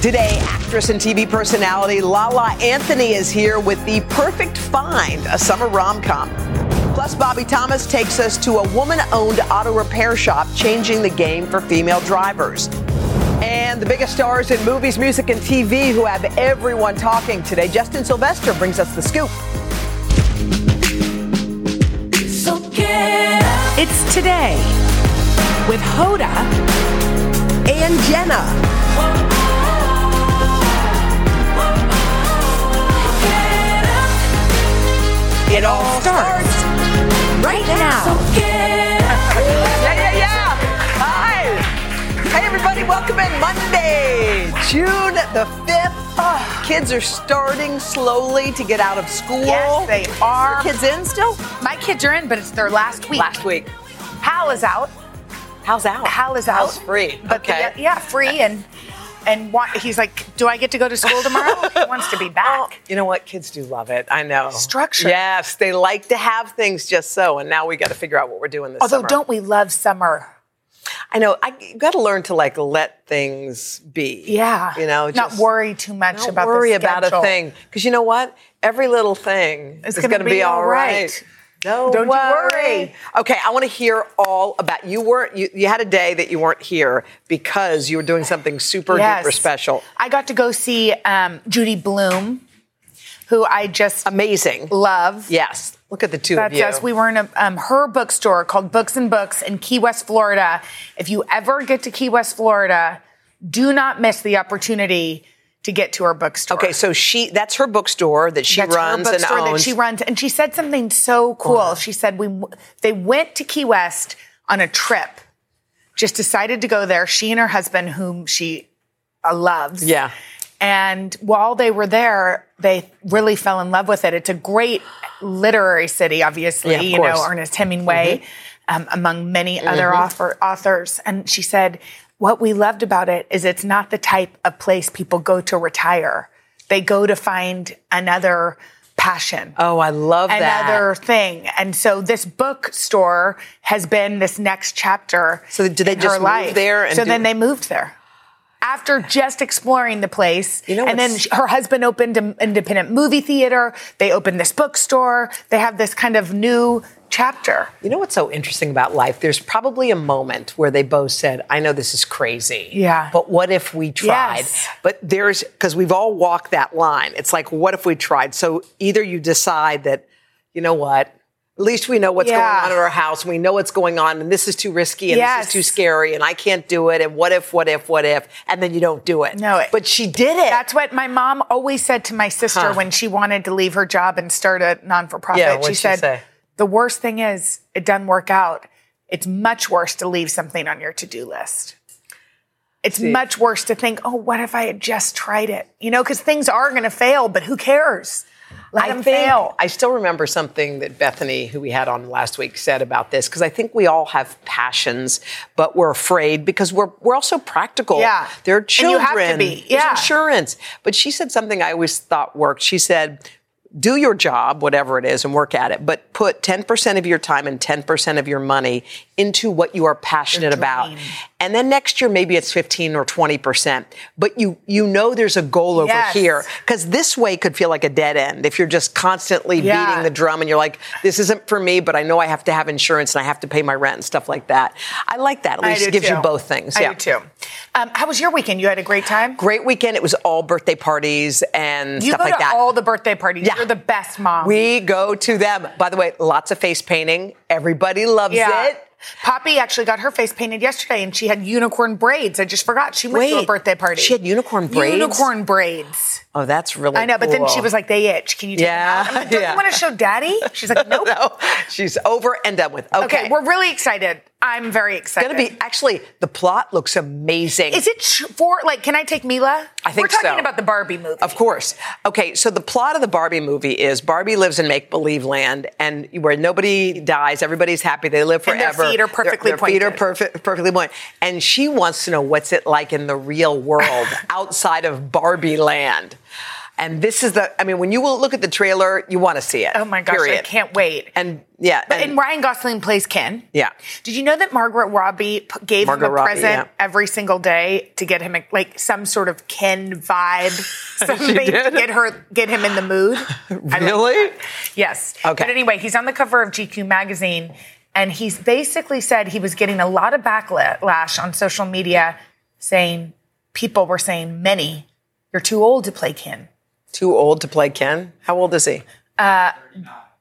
Today, actress and TV personality La La Anthony is here with the perfect find, a summer rom com. Plus, Bobbie Thomas takes us to a woman owned auto repair shop changing the game for female drivers. And the biggest stars in movies, music, and TV who have everyone talking today. Justin Sylvester brings us the scoop. It's today with Hoda And Jenna. It all starts right now. Yeah, yeah, yeah. Hi. Hey, everybody. Welcome in Monday, June the 5th. Ah. Kids are starting slowly to get out of school. Yes, they are. Kids in still? My kids are in, but it's their last week. Last week. Hal is out. How's out? Hal is out. Hal's free. But okay. the- yeah, free and and wa- he's like, "Do I get to go to school tomorrow?" he wants to be back. You know what? Kids do love it. I know. Structure. Yes, they like to have things just so. And now we got to figure out what we're doing this Although, summer. don't we love summer? I know. I got to learn to like let things be. Yeah. You know, not worry too much about worry about a thing. Because you know what? Every little thing It's is gonna be be all all right. Right. Don't, Don't you worry. worry. Okay, I want to hear all about you. Weren't you? You had a day that you weren't here because you were doing something super Yes. duper special, I got to go see um, Judy Blume, who I just amazing. love. Yes, look at the two That's of you. us. We were in a, um, her bookstore called Books and Books in Key West, Florida. If you ever get to Key West, Florida, do not miss the opportunity to get to her bookstore. okay, so she—that's her bookstore that she That's her runs and owns. that she runs, and she said something so cool. She said we they went to Key West on a trip, just decided to go there. She and her husband, whom she uh, loves, yeah. And while they were there, they really fell in love with it. It's a great literary city, obviously, Yeah, you course. know, Ernest Hemingway, um, among many other author, authors. And she said, what we loved about it is it's not the type of place people go to retire. They go to find another passion Oh, I love that. another thing. And so this bookstore has been this next chapter. So did they just move there and so then they moved there. After just exploring the place, You know and then her husband opened an independent movie theater. They opened this bookstore. They have this kind of new chapter. You know what's so interesting about life? There's probably a moment where they both said, I know this is crazy. Yeah. But what if we tried? Yes. But there's, because we've all walked that line. It's like, what if we tried? So either you decide that, you know what? At least we know what's Yeah. going on in our house. We know what's going on, and this is too risky, and this is too scary, and I can't do it. And what if, what if, what if? And then you don't do it. No, it- But she did it. That's what my mom always said to my sister Huh. when she wanted to leave her job and start a non for profit. Yeah, she she said, say? The worst thing is, it doesn't work out. It's much worse to leave something on your to do list. It's much worse to think, oh, what if I had just tried it? You know, because things are going to fail, but who cares? Let I them fail. I still remember something that Bethany, who we had on last week, said about this because I think we all have passions, but we're afraid because we're we're also practical. Yeah. there are And children. you have to be. There's Yeah. insurance. But she said something I always thought worked. She said. Do your job, whatever it is, and work at it, but put 10% of your time and 10% of your money into what you are passionate about. And then next year, maybe it's 15 or 20%. But you, you know there's a goal over Yes. here. Because this way could feel like a dead end if you're just constantly Yeah. beating the drum and you're like, this isn't for me, but I know I have to have insurance and I have to pay my rent and stuff like that. I like that. At least it gives you both things. I yeah. do too. Um, how was your weekend? You had a great time? Great weekend. It was all birthday parties and You stuff go like to that. all the birthday parties. Yeah. You're the best mom. we go to them. By the way, lots of face painting. Everybody loves yeah. it. Poppy actually got her face painted yesterday, and she had unicorn braids. I just forgot she went to a birthday party. she had unicorn braids? Unicorn braids. Oh, that's really I know, but then she was like, "They itch. Can you take Yeah, them out?" I'm like, Don't yeah. you want to show Daddy? She's like, "Nope." no, she's over and done with. Okay. Okay, we're really excited I'm very excited. It's Gonna be actually the plot looks amazing. Is it for like? Can I take Mila? I think we're talking so. about the Barbie movie. Of course. Okay, so the plot of the Barbie movie is Barbie lives in make believe land, and where nobody dies, everybody's happy, they live And their forever. feet are perfectly their, their feet are pointed. perfect, perfectly pointed. And she wants to know what's it like in the real world outside of Barbie land. And this is the. I mean, when you will look at the trailer, you want to see it. Oh my gosh, I can't wait. And yeah, But and- and Ryan Gosling plays Ken. Yeah. Did you know that Margaret Robbie p- gave Margot him a Robbie, present yeah. every single day to get him a, like some sort of Ken vibe, something to get her get him in the mood? Like Really? yes. Okay. But anyway, he's on the cover of GQ magazine, and he's basically said he was getting a lot of backlash on social media, saying people were saying many, you're too old to play Ken. Too old to play Ken. How old is he?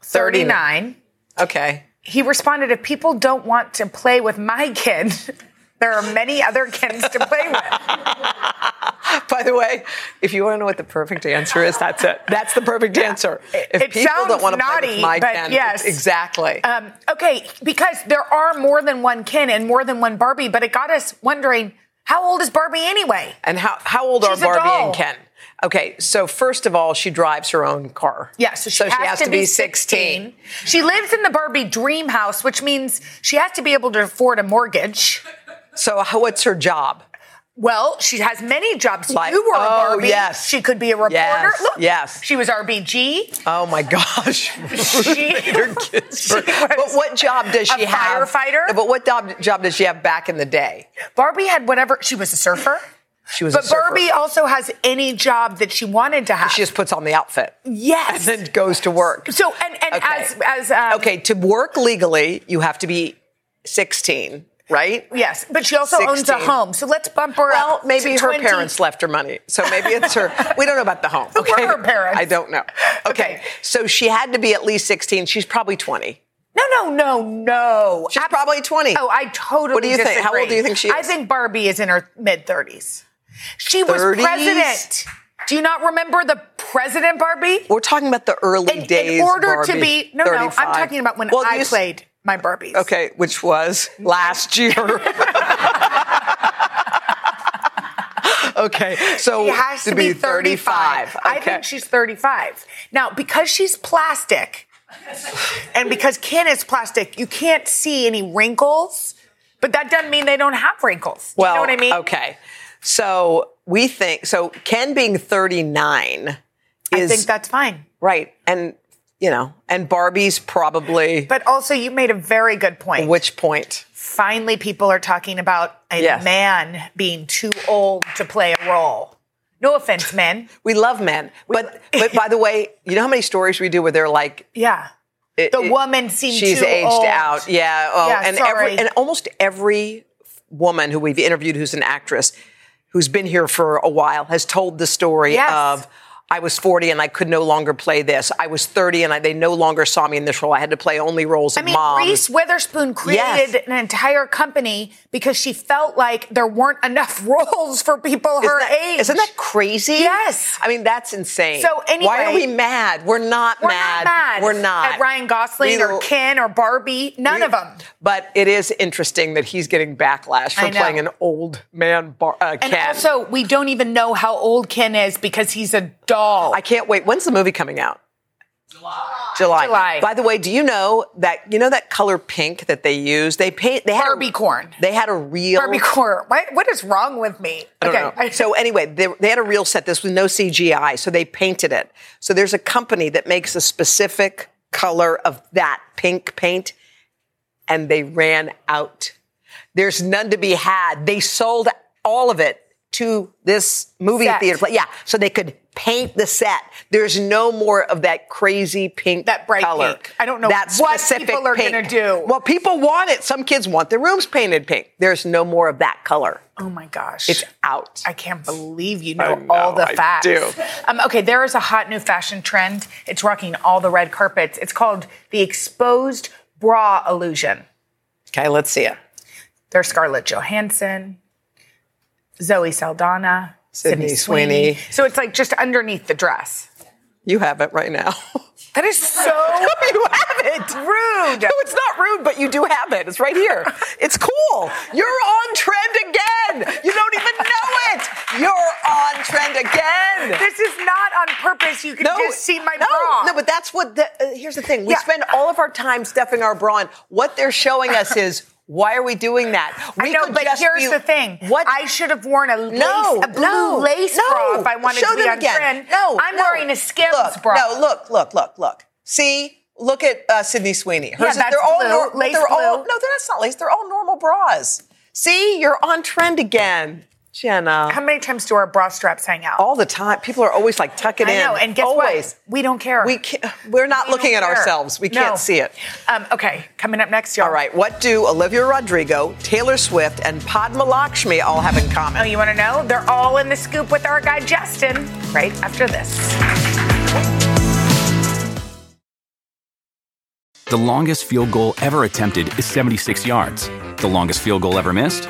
Thirty nine. Okay. he responded, if people don't want to play with my kid, there are many other Kens to play with. By the way, if you want to know what the perfect answer is, that's it. That's the perfect answer. If It people don't want to play naughty, with my Ken, yes. exactly. Um, okay, because there are more than one Ken and more than one Barbie, but it got us wondering, how old is Barbie anyway? and how how old she's are Barbie and Ken? Okay, so first of all, she drives her own car. Yeah, so she, has, to, be 16. She lives in the Barbie dream house, which means she has to be able to afford a mortgage. So what's her job? Well, she has many jobs. Like- you were a oh, Barbie. yes. She could be a reporter. Yes, Look, yes. She was RBG. Oh my gosh. She, Kids. she but what job does she have? firefighter? But what job, job does she have back in the day? Barbie had whatever. She was a surfer. She was But. Barbie also has any job that she wanted to have. She just puts on the outfit yes. and then goes to work. so and and Okay. as as um, Okay, to work legally, you have to be 16, right? Yes, but she also owns a home. So let's bump her Well, up. maybe to her 20. parents left her money. So maybe it's her. we don't know about the home. Who were Okay? her parents? I don't know. Okay. Okay. So she had to be at least 16. She's probably 20. No, no, no, no. She's probably 20. Oh, I totally. What do you think? How old do you think she I think Barbie is in her mid thirties. She was president. Do you not remember the president Barbie? We're talking about the early In, days. in order Barbie, to be no, no, I'm talking about when Well, I played my Barbies. Okay, which was last year. okay, so She has to, be 35. I Okay. think she's 35. Now, because she's plastic, and because Ken is plastic, you can't see any wrinkles, but that doesn't mean they don't have wrinkles. Do well, you know what I mean? Okay, so we think so. Ken being 39 I think that's fine. right, and you know, and Barbie's probably But also, you made a very good point. which point? Finally, people are talking about a Yes. man being too old to play a role. No offense, men. We love men, but but by the way, you know how many stories we do where they're like Yeah. it- The it- woman seems she's too aged old. out. Yeah. Oh, Yeah, and sorry. every and almost every woman who we've interviewed who's an actress who's been here for a while has told the story Yes. of I was 40 and I could no longer play this. I was 30 and I, they no longer saw me in this role. I had to play only roles of I mean, mom. Reese Witherspoon created Yes. an entire company because she felt like there weren't enough roles for people her Isn't that, age. Isn't that crazy? Yes. I mean, that's insane. So why are we mad? We're not We're mad. not mad. We're not. At Ryan Gosling We- or Ken or Barbie. None of them. But it is interesting that he's getting backlash for playing an old man bar, uh, And Ken. also, we don't even know how old Ken is because he's a doll. I can't wait. When's the movie coming out? July. July. By the way, do you know that you know that color pink that they use? They paint they had Barbie a, corn. They had a real Barbie core. What, what is wrong with me? I don't okay. know. So anyway, they, they had a real set. This was no CGI, so they painted it. So there's a company that makes a specific color of that pink paint, and they ran out. There's none to be had. They sold all of it to this movie Set. theater. Yeah, so they could paint the set. There's no more of that crazy pink That bright color. pink. I don't know that what people are pink. gonna do. Well, people want it. Some kids want their rooms painted pink. There's no more of that color. oh my gosh. It's out. I can't believe you I know, all know, the I facts. do. Um, okay, there is a hot new fashion trend. It's rocking all the red carpets. It's called the exposed bra illusion. Okay, let's see it. There's Scarlett Johansson, Zoe Saldana, Sydney Sydney Sweeney. Sweeney. So it's like just underneath the dress. You have it right now. That is so you have it. rude. No, it's not rude, but you do have it. It's right here. It's cool. You're on trend again. You don't even know it. You're on trend again. This is not on purpose. You can just see my no, bra. No, but that's what. The, uh, here's the thing. We Yeah. spend all of our time stuffing our bra on. What they're showing us is why are we doing that? We I know, but here's be- the thing. What? I should have worn a lace, no, a blue no, lace no. bra if I wanted Show to be on again. trend. No, I'm no. wearing a Skims look, bra. No, look, look, look, look. See, look at uh, Sydney Sweeney. Hers Yeah, that's they're all blue, nor- lace they're all no, they're that's not lace. They're all normal bras. See, you're on trend again, Jenna. How many times do our bra straps hang out? all the time. People are always like, tuck it I in. know, and guess always. what? We don't care. We can't, we're not We looking at care. ourselves. We No. can't see it. Um, okay, coming up next, y'all. All right, what do Olivia Rodrigo, Taylor Swift, and Padma Lakshmi all have in common? Oh, you want to know? They're all in the scoop with our guy Justin right after this. The longest field goal ever attempted is 76 yards. The longest field goal ever missed?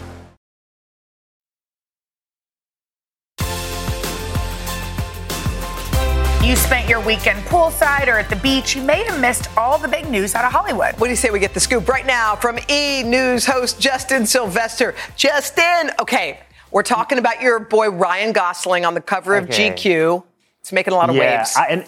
Weekend poolside or at the beach. You may have missed all the big news out of Hollywood. What do you say we get the scoop right now from E News host Justin Sylvester? Justin, okay, we're talking about your boy Ryan Gosling on the cover of Okay. GQ. It's making a lot of yeah, waves. I, and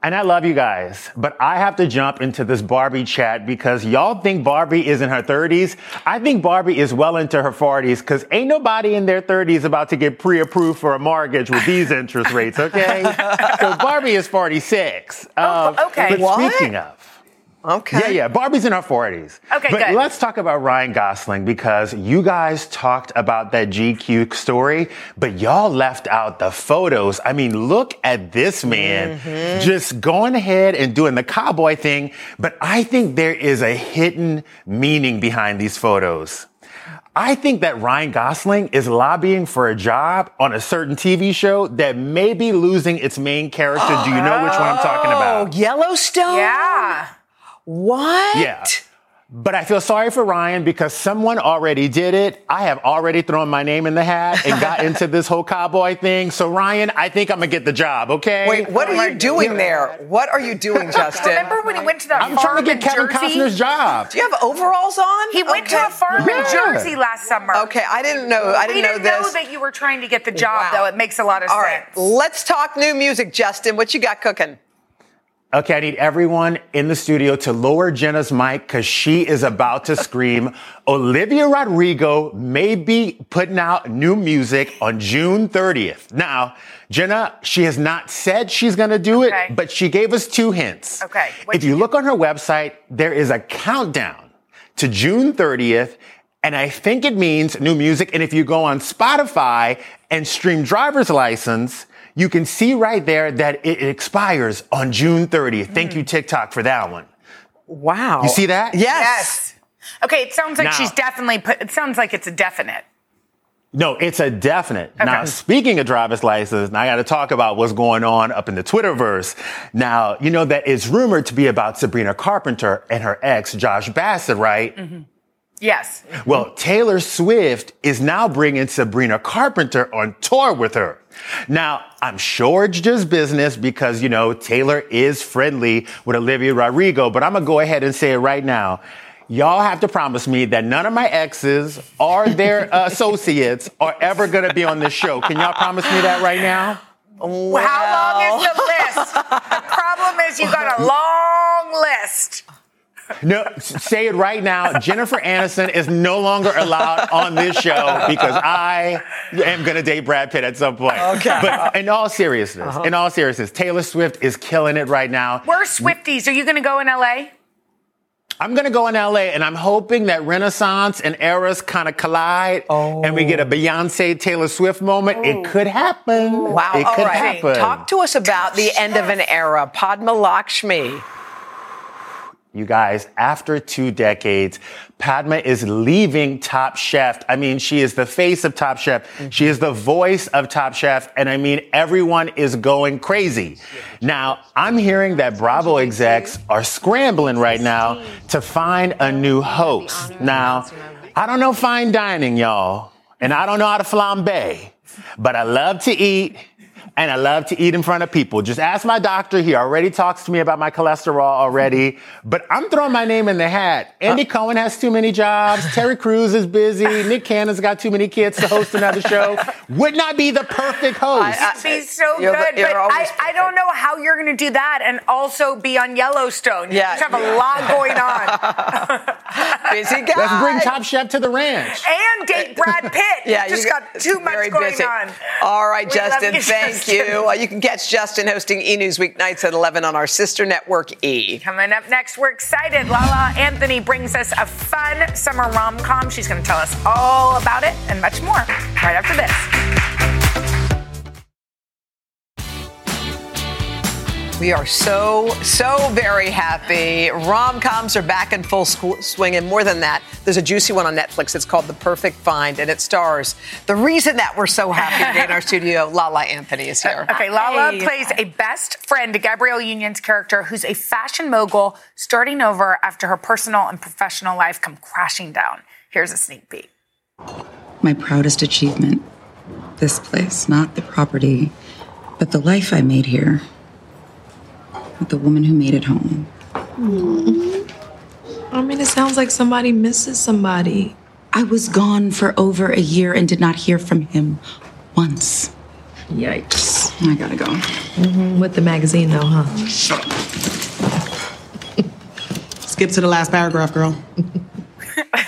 and I love you guys, but I have to jump into this Barbie chat because y'all think Barbie is in her 30s. I think Barbie is well into her 40s because ain't nobody in their 30s about to get pre-approved for a mortgage with these interest rates. Okay, so Barbie is 46. Um, okay. but What? speaking of. Okay. Yeah, yeah. Barbie's in her 40s. Okay, but good. let's talk about Ryan Gosling because you guys talked about that GQ story, but y'all left out the photos. I mean, look at this man Mm-hmm. just going ahead and doing the cowboy thing. But I think there is a hidden meaning behind these photos. I think that Ryan Gosling is lobbying for a job on a certain TV show that may be losing its main character. Do you know which one I'm talking about? Oh, about? Yellowstone? Yeah. What? Yeah. But I feel sorry for Ryan because someone already did it. I have already thrown my name in the hat and got into this whole cowboy thing. So Ryan, I think I'm gonna get the job, okay? Wait, what are you doing there? What are you doing, Justin? Remember when he went to that farm. I'm farm trying to get Kevin Jersey? Costner's job. Do you have overalls on? He went to a farm Yeah. in Jersey last summer. Okay, I didn't know. I didn't, didn't know know that you were trying to get the job, Wow. though. It makes a lot of All right, sense. let's talk new music, Justin. What you got cooking? Okay, I need everyone in the studio to lower Jenna's mic because she is about to scream. Olivia Rodrigo may be putting out new music on June 30th. Now, Jenna, she has not said she's going to do Okay. it, but she gave us two hints. Okay, If you look on her website, there is a countdown to June 30th. And I think it means new music. And if you go on Spotify and stream driver's license, you can see right there that it expires on June 30th. Thank you, hmm. TikTok, for that one. Wow. You see that? Yes. Yes. Okay, it sounds like Now- she's definitely put, it sounds like it's a definite. No, it's a definite. Now, speaking of driver's license, now I got to talk about what's going on up in the Twitterverse. Now, you know that it's rumored to be about Sabrina Carpenter and her ex, Josh Bassett, right? Mm-hmm. Yes. Well, Taylor Swift is now bringing Sabrina Carpenter on tour with her. Now, I'm sure it's just business because, you know, Taylor is friendly with Olivia Rodrigo, but I'm going to go ahead and say it right now. Y'all have to promise me that none of my exes or their associates are ever going to be on this show. Can y'all promise me that right now? Well, How long is the list? the problem is you got a long list. No, say it right now. Jennifer Aniston is no longer allowed on this show because I am going to date Brad Pitt at some point. Okay. But in all seriousness, uh-huh. in all seriousness, Taylor Swift is killing it right now. We're Swifties. Are you going to go in LA? I'm going to go in LA and I'm hoping that Renaissance and eras kind of collide and we get a oh. Beyonce Taylor Swift moment. It could happen. Wow. It All could right. happen. Talk to us about the end of an era. Padma Lakshmi. You guys, after two decades, Padma is leaving Top Chef. I mean, she is the face of Top Chef. Mm-hmm. She is the voice of Top Chef. And I mean, everyone is going crazy. Now, I'm hearing that Bravo execs are scrambling right now to find a new host. Now, I don't know fine dining, y'all, and I don't know how to flambe, but I love to eat. And I love to eat in front of people. Just ask my doctor. He already talks to me about my cholesterol already. But I'm throwing my name in the hat. Andy uh. Cohen has too many jobs. Terry Crews is busy. Nick Cannon's got too many kids to host another show. Would not be the perfect host. It'd be so You're the- good, you're but I, I don't know how you're going to do that and also be on Yellowstone. You Yeah. just have a lot going on. Busy guy. Let's bring Top Chef to the ranch. and date Brad Pitt. Yeah, you just you got too much going busy. on. All right, We Justin, you, thank you. You can catch Justin hosting E News weeknights at 11 on our sister network E. Coming up next, we're excited. La La Anthony brings us a fun summer rom com. She's going to tell us all about it and much more right after this. We are so, so very happy. Rom coms are back in full squ- swing. And more than that, there's a juicy one on Netflix. It's called The Perfect Find, and it stars the reason that we're so happy today in our studio, La La Anthony is here. Uh, okay, La La Hey. plays a best friend to Gabrielle Union's character who's a fashion mogul starting over after her personal and professional life come crashing down. Here's a sneak peek. my proudest achievement. This place, not the property, but the life I made here. With the woman who made it home. I mean, it sounds like somebody misses somebody. I was gone for over a year and did not hear from him once. Yikes. I gotta go. Mm-hmm. With the magazine, though, huh? Skip to the last paragraph, girl.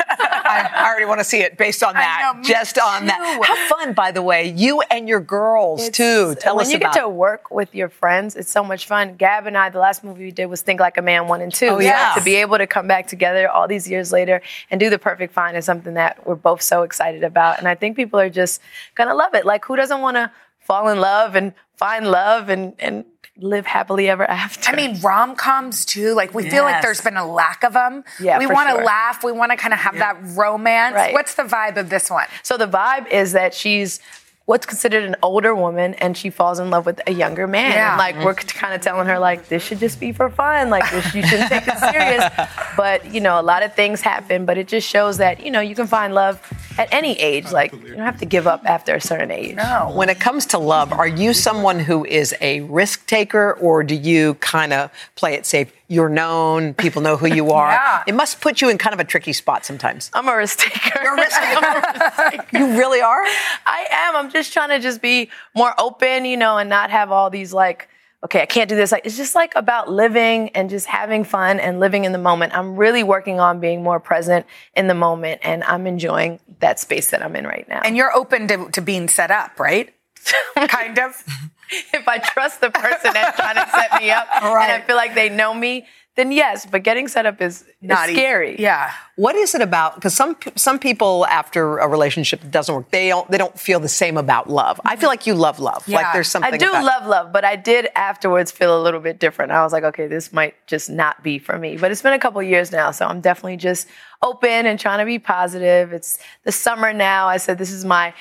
I, I already want to see it based on that. know, just on that. How fun, by the way. You and your girls, too. Tell when us When you about get to work with your friends, it's so much fun. Gab and I, the last movie we did was Think Like a Man one and two. Oh, yeah. So to be able to come back together all these years later and do the perfect find is something that we're both so excited about. And I think people are just gonna love it. Like who doesn't want to fall in love and find love and and live happily ever after? I mean, rom coms too. Like, we feel like there's been a lack of them. Yeah, we want to sure. laugh. We want to kind of have that romance. Right. What's the vibe of this one? So the vibe is that she's what's considered an older woman and she falls in love with a younger man. Yeah. And like we're mm-hmm. kind of telling her like this should just be for fun. Like this, you shouldn't take it serious. But you know, a lot of things happen, but it just shows that, you know, you can find love at any age. Like you don't have to give up after a certain age. No. When it comes to love, are you someone who is a risk taker or do you kind of play it safe? You're known, people know who you are. Yeah. It must put you in kind of a tricky spot sometimes. I'm a risk taker. You're a risk taker. you really are? I am. I'm just trying to just be more open, you know, and not have all these like, okay, I can't do this. Like it's just like about living and just having fun and living in the moment. I'm really working on being more present in the moment and I'm enjoying that space that I'm in right now. And you're open to, to being set up, right? kind of. if I trust the person that's trying to set me up and I feel like they know me, then yes, but getting set up is, Not easy. scary. Yeah. What is it about? Because some some people after a relationship that doesn't work, they don't they don't feel the same about love. I feel like you love love. Like Yeah. there's something. I do love love, but I did afterwards feel a little bit different. I was like, okay, this might just not be for me. But it's been a couple years now, so I'm definitely just open and trying to be positive. It's the summer now. I said this is my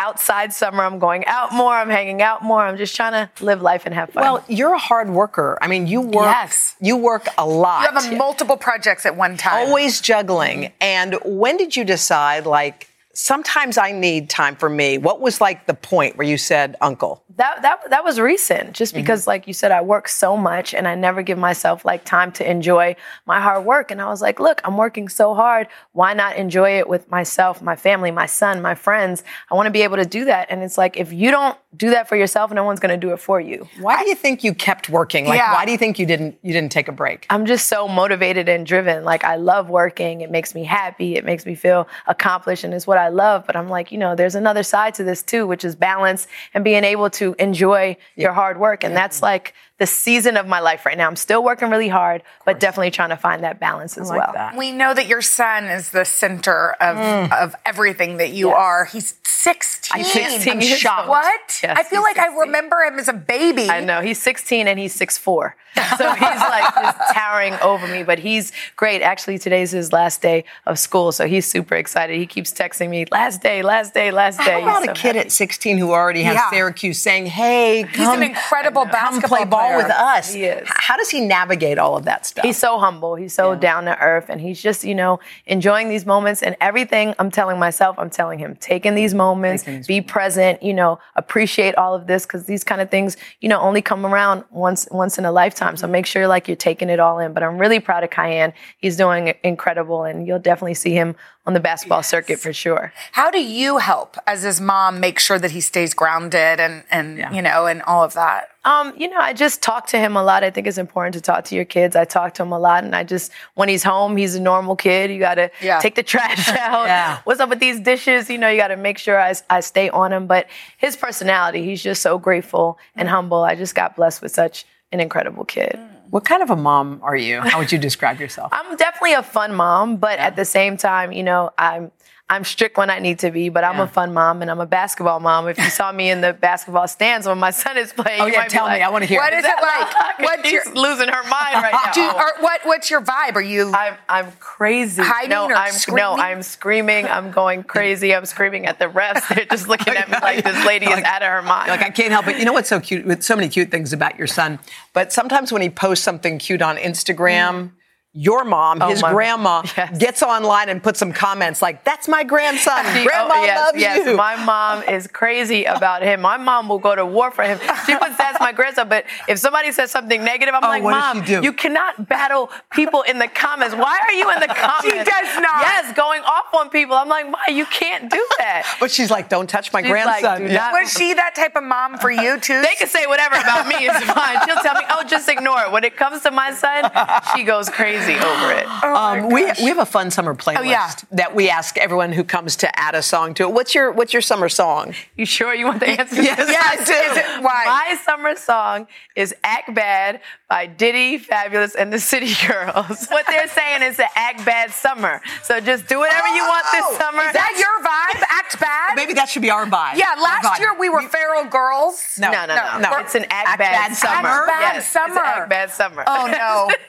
outside summer. I'm going out more. I'm hanging out more. I'm just trying to live life and have fun. Well, you're a hard worker. I mean, you work. Yes. You work a lot. You have a multiple projects at one time. always juggling. And when did you decide, like, sometimes I need time for me? What was like the point where you said, Uncle? That that that was recent just mm-hmm. because like you said I work so much and I never give myself like time to enjoy my hard work and I was like look I'm working so hard why not enjoy it with myself my family my son my friends I want to be able to do that and it's like if you don't do that for yourself no one's going to do it for you Why do you think you kept working? Like, Yeah. why do you think you didn't you didn't take a break? I'm just so motivated and driven. Like I love working. It makes me happy. It makes me feel accomplished and it's what I love. But I'm like, you know, there's another side to this too, which is balance and being able to enjoy your hard work. And that's like the season of my life right now. I'm still working really hard, but definitely trying to find that balance as well. We know that your son is the center of, Mm. of everything that you are. He's 16. He's 16 I'm shocked. What? Yes, I feel he's like I remember him as a baby. I know he's 16 and he's 6'4. So he's like just towering over me, but he's great. Actually, today's his last day of school, so he's super excited. He keeps texting me, last day, last day, last day. How about He's a kid happy. at 16 who already has Yeah. Syracuse saying, "Hey, He's come, an incredible come basketball play ball with us"? He is. How does he navigate all of that stuff? He's so humble. He's so down to earth, and he's just, you know, enjoying these moments. And everything I'm telling myself, I'm telling him, take in these moments, be present. You know, appreciate all of this because these kind of things, you know, only come around once once in a lifetime. So make sure like you're taking it all in. But I'm really proud of Kiyan. He's doing incredible, and you'll definitely see him on the basketball circuit for sure. How do you help as his mom make sure that he stays grounded and, and you know, and all of that? Um, you know, I just talk to him a lot. I think it's important to talk to your kids. I talk to him a lot, and I just when he's home, he's a normal kid. You got to Yeah. take the trash out. Yeah. What's up with these dishes? You know, you got to make sure I, I stay on him. But his personality, he's just so grateful and humble. I just got blessed with such an incredible kid. What kind of a mom are you? How would you describe yourself? I'm definitely a fun mom, but at the same time, you know, I'm I'm strict when I need to be, but I'm a fun mom and I'm a basketball mom. If you saw me in the basketball stands when my son is playing, Oh, you yeah, tell me. like, I wanna hear What is, it. is it like? What's She's your losing her mind right now. Do or what? What's your vibe? Are you? I'm I'm crazy. Hiding no, or I'm screaming? no, I'm screaming. I'm going crazy. I'm screaming at the refs. They're just oh, looking at me like this lady is out of her mind. Like I can't help it. You know what's so cute? With so many cute things about your son, but sometimes when he posts something cute on Instagram. Mm. Your mom, Oh, his my- grandma, Yes. gets online and puts some comments like, "That's my grandson. She- oh, Grandma oh, yes, loves yes. you." My mom is crazy about him. My mom will go to war for him. She puts that's my grandson, but if somebody says something negative, I'm Oh, like, Mom, you cannot battle people in the comments. Why are you in the comments? She does not. Yes, going off on people. I'm like, Ma, you can't do that. But she's like, "Don't touch my She's like, grandson." "Do Yeah. Was she that type of mom for you too? They can say whatever about me. It's fine. She'll tell me, oh, just ignore it. When it comes to my son, she goes crazy over it. um, we, we have a fun summer playlist Oh, yeah. that we ask everyone who comes to add a song to it. What's your What's your summer song? You sure you want the answer? Yes, I do. Is it why? My summer song is Act Bad by Diddy, Fabolous, and the City Girls. What they're saying is to act bad summer. So just do whatever you want Oh, this summer. Is that your vibe? Act bad? Maybe that should be our vibe. Yeah, last vibe. year we were feral girls. no, no, no, no. It's an act, Act bad, bad summer. Act bad Yes, it's summer. act bad summer. Oh no.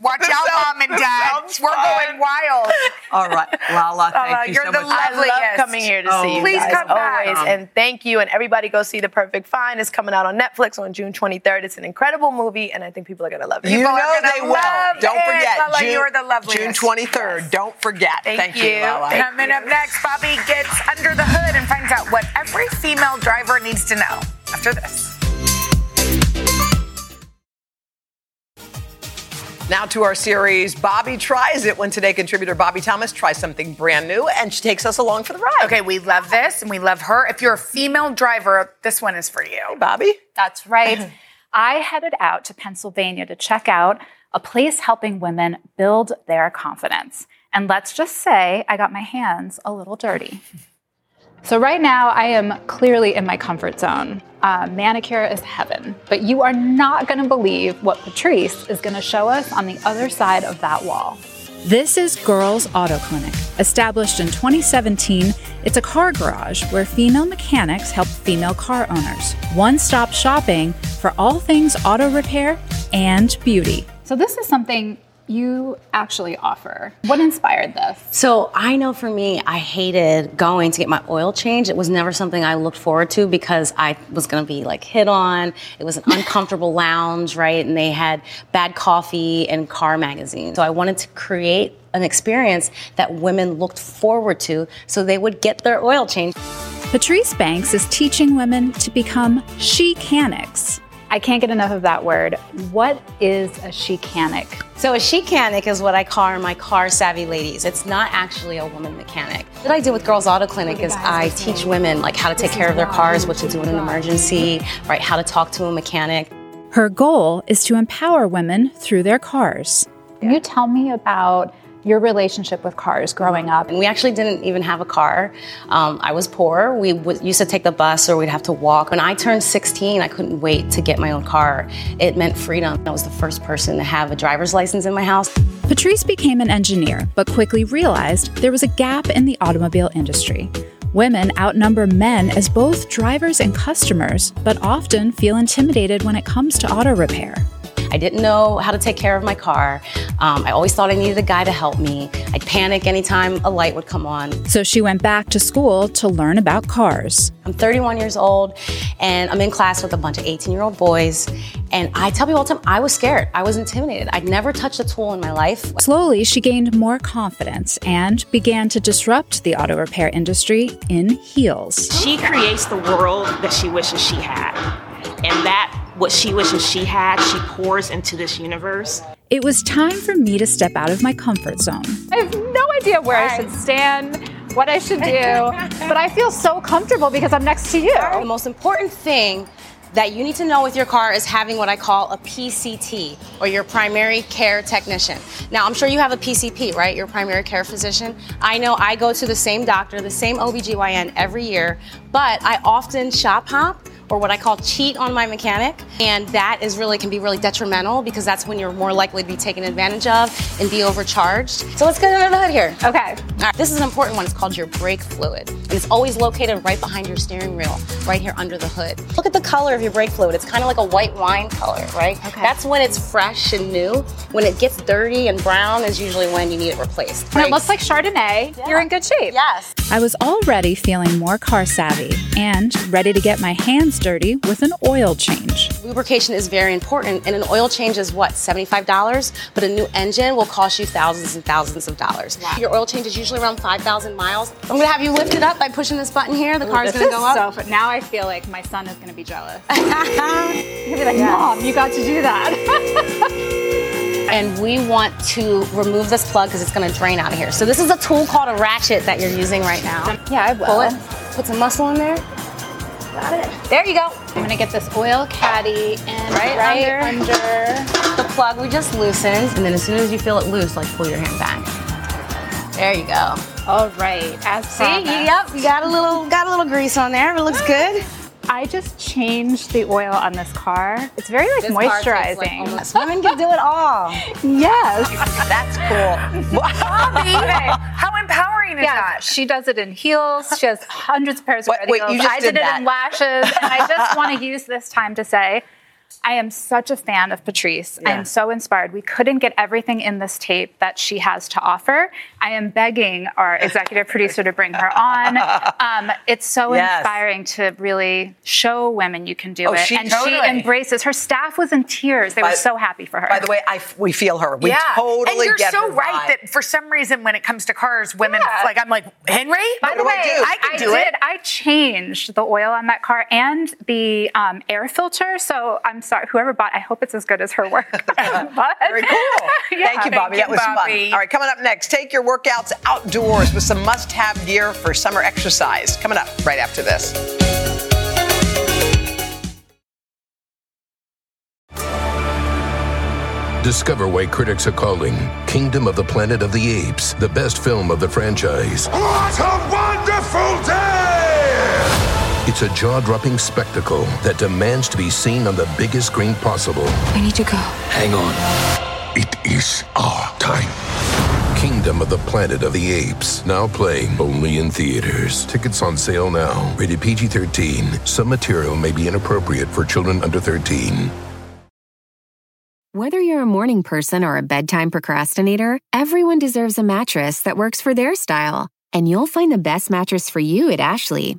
Watch out, mom and dad. We're fun. going wild. All right, La La, thank La La, you you're so the much. I love loveliest. coming here to see you Please guys, come back. always. And thank you. And everybody go see The Perfect Find. It's coming out on Netflix on June 23rd. It's an incredible movie, and I think people are going to love it. You People know gonna they will. love Don't it. forget. La La, June, you're the loveliest. June 23rd. Don't forget. Thank you, you. La La. Thank Coming up next, Bobbie gets under the hood and finds out what every female driver needs to know. After this. Now to our series, Bobbie Tries It, when today contributor Bobbie Thomas tries something brand new and she takes us along for the ride. Okay, we love this and we love her. If you're a female driver, this one is for you. Bobbie? That's right. I headed out to Pennsylvania to check out a place helping women build their confidence. And let's just say I got my hands a little dirty. So, right now, I am clearly in my comfort zone. Uh, manicure is heaven, but you are not going to believe what Patrice is going to show us on the other side of that wall. This is Girls Auto Clinic. Established in 2017, it's a car garage where female mechanics help female car owners. One stop shopping for all things auto repair and beauty. So, this is something you actually offer. What inspired this? So I know for me, I hated going to get my oil changed. It was never something I looked forward to because I was going to be like hit on. It was an uncomfortable lounge, right? And they had bad coffee and car magazines. So I wanted to create an experience that women looked forward to so they would get their oil changed. Patrice Banks is teaching women to become she-canics. I can't get enough of that word. What is a she-canic? So a she-canic is what I call my car savvy ladies. It's not actually a woman mechanic. What I do with Girls Auto Clinic is I teach women like how to take care of their cars, what to do in an emergency, right? How to talk to a mechanic. Her goal is to empower women through their cars. Can you tell me about your relationship with cars growing up? And we actually didn't even have a car. Um, I was poor. We w- used to take the bus or we'd have to walk. When I turned 16, I couldn't wait to get my own car. It meant freedom. I was the first person to have a driver's license in my house. Patrice became an engineer, but quickly realized there was a gap in the automobile industry. Women outnumber men as both drivers and customers, but often feel intimidated when it comes to auto repair. I didn't know how to take care of my car. Um, I always thought I needed a guy to help me. I'd panic anytime a light would come on. So she went back to school to learn about cars. I'm 31 years old and I'm in class with a bunch of 18 year old boys. And I tell people all the time, I was scared. I was intimidated. I'd never touched a tool in my life. Slowly, she gained more confidence and began to disrupt the auto repair industry in heels. She creates the world that she wishes she had. And that, what she wishes she had, she pours into this universe. It was time for me to step out of my comfort zone. I have no idea where I should stand, what I should do, but I feel so comfortable because I'm next to you. The most important thing that you need to know with your car is having what I call a PCT or your primary care technician. Now, I'm sure you have a PCP, right? Your primary care physician. I know I go to the same doctor, the same OBGYN every year, but I often shop hop or what I call cheat on my mechanic. And that is really can be really detrimental because that's when you're more likely to be taken advantage of and be overcharged. So let's get under the hood here. Okay. All right, this is an important one. It's called your brake fluid. And it's always located right behind your steering wheel, right here under the hood. Look at the color of your brake fluid. It's kind of like a white wine color, right? Okay. That's when it's fresh and new. When it gets dirty and brown is usually when you need it replaced. And it looks like Chardonnay. You're in good shape. Yes. I was already feeling more car savvy and ready to get my hands dirty with an oil change. Lubrication is very important, and an oil change is what, $75? But a new engine will cost you thousands and thousands of dollars. Your oil change is usually around 5,000 miles. I'm gonna have you lift it up by pushing this button here. The car's This gonna go up. So fun. Now I feel like my son is going to be jealous. He's going to be like, Mom, you got to do that. and we want to remove this plug because it's going to drain out of here. So this is a tool called a ratchet that you're using right now. Yeah, I will. Pull it. Put some muscle in there. Got it. There you go. I'm to get this oil caddy and Right, right, right. under. The plug we just loosened, and then as soon as you feel it loose, like pull your hand back. There you go. All right. As See, promised. yep, you got a little got a little grease on there. It looks ah. good. I just changed the oil on this car. It's very like This car tastes like moisturizing. Women can do it all. yes. That's cool. How empowering is Yeah, that? she does it in heels. She has hundreds of pairs of Wait, red wait, heels. you just I did did, it in lashes, and I just want to use this time to say. I am such a fan of Patrice. I am so inspired. We couldn't get everything in this tape that she has to offer. I am begging our executive producer to bring her on. Um, it's so Yes. inspiring to really show women you can do Oh, it. she and totally- she embraces. Her staff was in tears. They By- were so happy for her. By the way, I f- we feel her. We yeah, totally and you're get so her right vibe. that for some reason when it comes to cars, women like I'm like Henry. By What the do way, I, do? I can do did. it. I changed the oil on that car and the um, air filter. So I'm sorry, whoever bought. I hope it's as good as her work. but, Very cool. Yeah. Thank you, Bobbie. Thank that you, was Bobbie. fun. All right, coming up next, take your workouts outdoors with some must have gear for summer exercise. Coming up right after this. Discover why critics are calling Kingdom of the Planet of the Apes the best film of the franchise. What a wonderful day! It's a jaw dropping spectacle that demands to be seen on the biggest screen possible. I need to go. Hang on. It is our time. Kingdom of the Planet of the Apes, now playing only in theaters. Tickets on sale now. Rated PG 13. Some material may be inappropriate for children under 13. Whether you're a morning person or a bedtime procrastinator, everyone deserves a mattress that works for their style. And you'll find the best mattress for you at Ashley.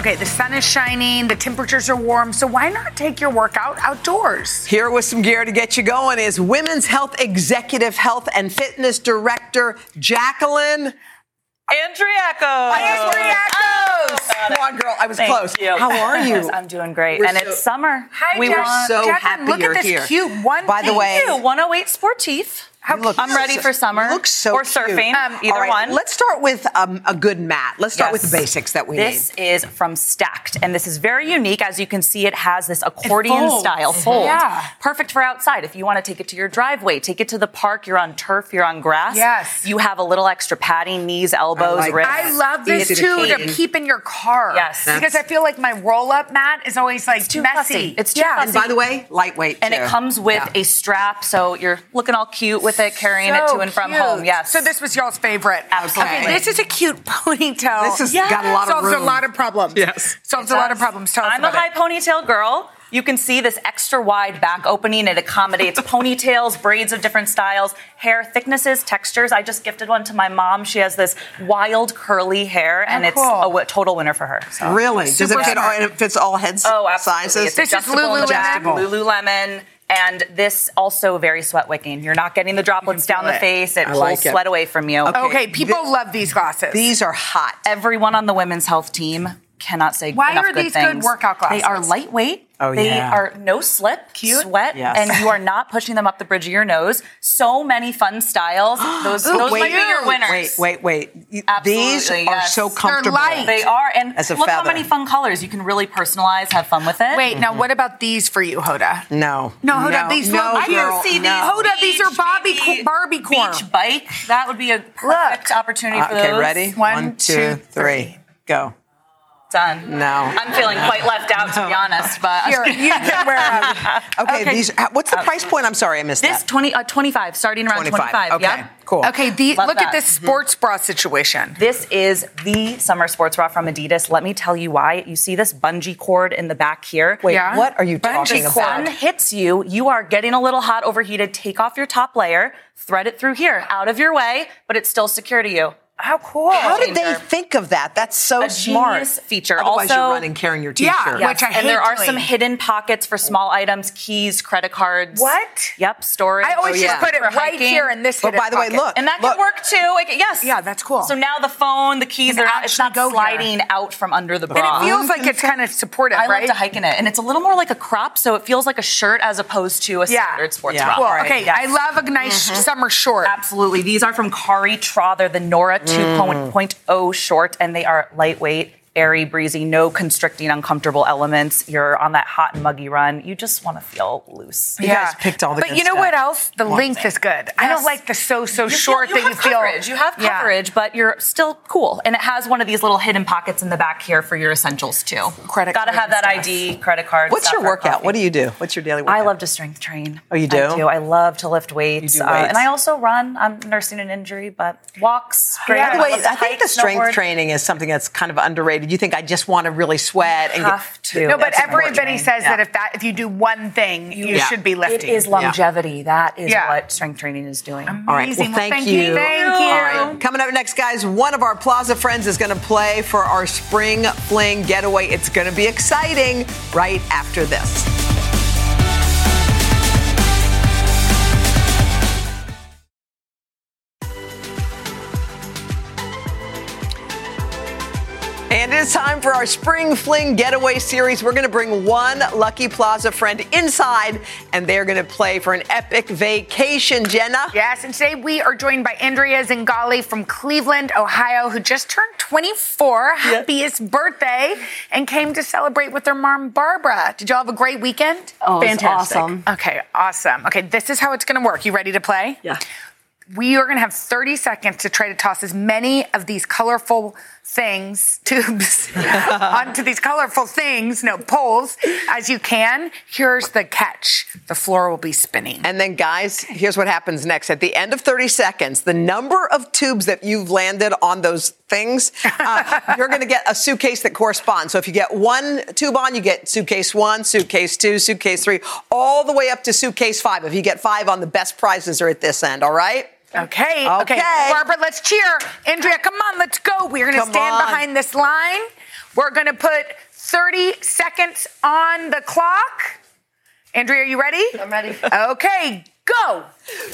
Okay, the sun is shining, the temperatures are warm, so why not take your workout outdoors? Here with some gear to get you going is Women's Health Executive Health and Fitness Director Jacqueline Andriakos. Andriakos. Come on, girl. I was Thank close. you. How are you? I'm doing great. We're and so- it's summer. Hi, We were Jack- so Jacqueline, happy look you're at this here. cute one. By the way, Ew, 108 Sportif. Look I'm ready so- for summer. you look so or cute. surfing. Um, either all right, one. Let's start with um, a good mat. Let's start with the basics that we this need. This is from Stakt, and this is very unique. As you can see, it has this accordion style fold. Yeah. Perfect for outside. If you want to take it to your driveway, take it to the park, you're on turf, you're on grass. Yes. You have a little extra padding, knees, elbows, like wrists. I love this Easy too to, clean. keep in your car. Yes. because I feel like my roll-up mat is always like too messy. fussy. It's too yeah. fussy. and by the way, lightweight. And too. it comes with Yeah. a strap, so you're looking all cute with it, carrying it to and from cute. home. Yes. So this was y'all's favorite. Absolutely. Okay, this is a cute ponytail. This has got a lot of Solves a lot of problems. Yes. Solves a lot of problems. Tell I'm a high it. ponytail girl. You can see this extra wide back opening. It accommodates ponytails, braids of different styles, hair thicknesses, textures. I just gifted one to my mom. She has this wild curly hair, oh, and Oh, it's cool. a w- total winner for her. So. Really? Does it fit all, and it fits all head Oh, absolutely. sizes? It's This is Lululemon? adjustable. Lululemon. And this also very sweat wicking. You're not getting the droplets down the it. face. It I pulls like it. sweat away from you. Okay, people love these glasses. These are hot. Everyone on the women's health team cannot say Why enough are good these good things. workout They are lightweight. Oh, they yeah. are no slip, Cute. sweat, Yes. and you are not pushing them up the bridge of your nose. So many fun styles. Those, Ooh, those wait, might be your winners. Wait, wait, wait. Absolutely, These are yes. so They're comfortable. light. They are, and As a look how many fun colors you can really personalize. Have fun with it. Wait, now mm-hmm. what about these for you, Hoda? No. No, Hoda, these no, look cute. girl, see no. Hoda, these are Bobby Beach, co- Barbie corn. Beach bike. That would be a perfect opportunity for uh, Okay, those. ready? One, One, two, two, three. Go. Done. No. I'm feeling quite left out to be honest, but Here, you can wear them. Okay, Okay. these. What's the price point? I'm sorry, I missed this that. 20 uh, 25 starting around 25. 25. Okay, yeah. cool. Okay, the, look that. at this sports bra situation. This is the summer sports bra from Adidas. Let me tell you why. You see this bungee cord in the back here. Wait, Yeah. what are you Bungee talking the cord. about? sun hits you, you are getting a little hot, overheated. Take off your top layer, thread it through here, out of your way, but it's still secure to you. How cool. How did they think of that? That's so A smart. genius feature. Otherwise, Also- you're running carrying your Yeah, t-shirt. yeah. Which I and there hate are doing. some hidden pockets for small items, keys, credit cards. What? Yep, storage. I always Oh, just yeah. put it right hiking. here in this But hidden by the way, look. And that look. can work too. Like, yes. Yeah, that's cool. So now the phone, the keys are not, it's actually not go here. sliding out from under the bra. And it feels like it's kind of supportive, I right? love to hike in it, and it's a little more like a crop, so it feels like a shirt as opposed to a Yeah. standard sports Yeah. bra. Cool. Right. Okay, Yes. I love a nice mm-hmm. summer short. Absolutely. These are from Kari Traa. They're the Nora 2.0 mm. short, and they are lightweight, airy, breezy, no constricting, uncomfortable elements. You're on that hot and muggy run. You just want to feel loose. You guys picked all the But good you know stuff. what else? The length is good. I don't like the so so You feel- short you that you have feel. coverage. You have Yeah. coverage, but you're still cool. And it has one of these little hidden pockets in the back here for your essentials too. Credit Got to have that stuff. ID, credit card. What's your workout? coffee. What do you do? What's your daily workout? I love to strength train. Oh, you do? I do. I love to lift weights. You do Uh, and I also run. I'm nursing an injury, but walks. Great. By the way, love I think hike, the strength snowboard. training is something that's kind of underrated. You think I just want to really sweat and Have to. No, but That's everybody says Yeah. that if that if you do one thing, you Yeah. should be lifting. It is longevity. That is what strength training is doing. All right. Amazing. Well, Well, thank, thank you. you. Thank you. right. Coming up next, guys, one of our Plaza friends is going to play for our spring fling getaway. It's going to be exciting right after this. And it's time for our Spring Fling Getaway Series. We're going to bring one lucky Plaza friend inside, and they're going to play for an epic vacation, Jenna. Yes, and today we are joined by Andrea Zingali from Cleveland, Ohio, who just turned 24. Happiest birthday, and came to celebrate with her mom, Barbara. Did y'all have a great weekend? Oh, Fantastic. awesome. Okay, awesome. Okay, this is how it's going to work. You ready to play? Yeah. we are going to have 30 seconds to try to toss as many of these colorful things, tubes, onto these colorful things, no, poles, as you can. Here's the catch the floor will be spinning. And then, guys, here's what happens next. At the end of 30 seconds, the number of tubes that you've landed on those things, uh, you're going to get a suitcase that corresponds. So if you get one tube on, you get suitcase one, suitcase two, suitcase three, all the way up to suitcase five. If you get five on, the best prizes are at this end, all right? Okay, okay. Okay. Barbara, let's cheer. Andrea, come on, let's go. We're going to Come stand on. behind this line. We're going to put 30 seconds on the clock. Andrea, are you ready? I'm ready. Okay, go.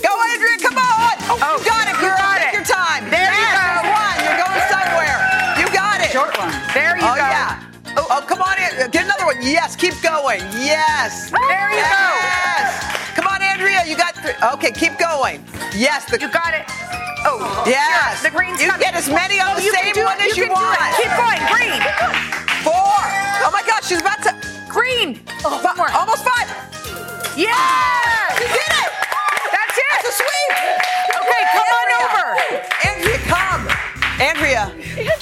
Go, Andrea, come on. Oh, you got it, you girl. got Take it. your time. There you Yes, go. there's one. You're going somewhere. You got it. Short one. There you oh, go. yeah. Oh, oh, come on, An- get another one. Yes, keep going. Yes. There you go. Yes. Andrea. You got three. Okay, keep going. Yes. The, You got it. Oh, yes. here, the green's You coming. get as many on Oh, the you same one it. as you, do want. Keep going. Green. Four. Oh my gosh, she's about to. Green. Oh, Fi- one more. Almost five. Yeah. You did it. That's it. That's a sweep. Okay, come on over. Andrea, come. Andrea,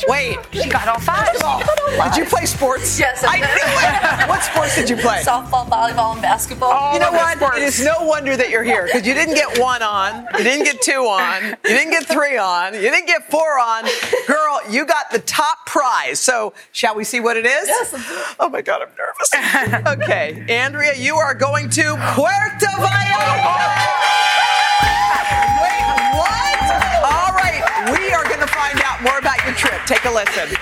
wait. She got all five. Did you play sports? Yes, I I did. knew it. What sports did you play? Softball, volleyball, and basketball. You know what? sports. It is no wonder that you're here because you didn't get one on, you didn't get two on, you didn't get three on, you didn't get four on. Girl, you got the top prize. So, shall we see what it is? Yes. Oh my God, I'm nervous. okay, Andrea, you are going to Puerto Vallarta. More about your trip. Take a listen.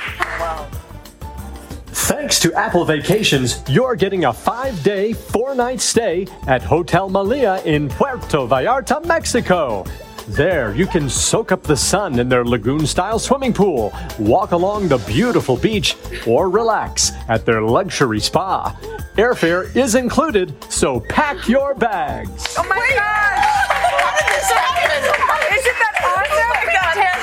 Thanks to Apple Vacations, you're getting a five day, four night stay at Hotel Meliá in Puerto Vallarta, Mexico. There, you can soak up the sun in their lagoon style swimming pool, walk along the beautiful beach, or relax at their luxury spa. Airfare is included, so pack your bags. Oh my gosh. How did this happen? Isn't that awesome?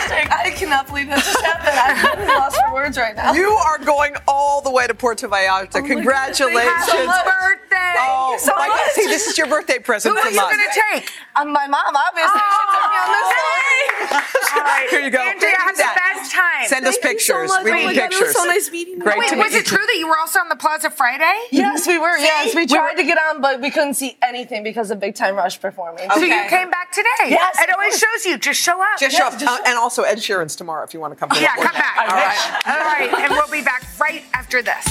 Fantastic. I cannot believe that just happened. I'm lost for words right now. You are going all the way to Puerto Vallarta. Congratulations. Happy birthday. Oh, so my God. See, this is your birthday present Who are you going to take? Um, my mom, obviously, she took me on this one. All right. Here you go. Andrea, have the best time. Send us Thank you so pictures. much. We Oh need my God, it pictures. was so nice meeting you. Great Wait, to was meet it you. true that you were also on the Plaza Friday? Yes, we were. Yes, we We tried were- to get on, but we couldn't see anything because of Big Time Rush performing. So you came back today. Yes, It always shows you. Just show up. Just show up. Uh, and also Ed Sheeran's tomorrow if you want to come. Yeah, come back. All right. All right. And we'll be back right after this.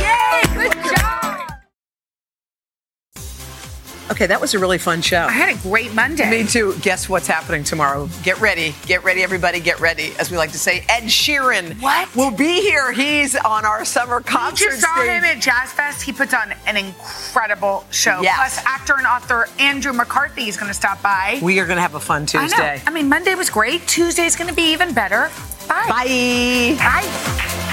Yay! Good job. Okay, that was a really fun show. I had a great Monday. Me too. Guess what's happening tomorrow? Get ready. Get ready, everybody. Get ready. As we like to say, Ed Sheeran What? will be here. He's on our summer We concert just saw stage. him at Jazz Fest. He puts on an incredible show. Yes. Plus, actor and author Andrew McCarthy is going to stop by. we are going to have a fun Tuesday. I Tuesday. know. I mean, Monday was great. Tuesday's going to be even better. Bye. Bye. Bye.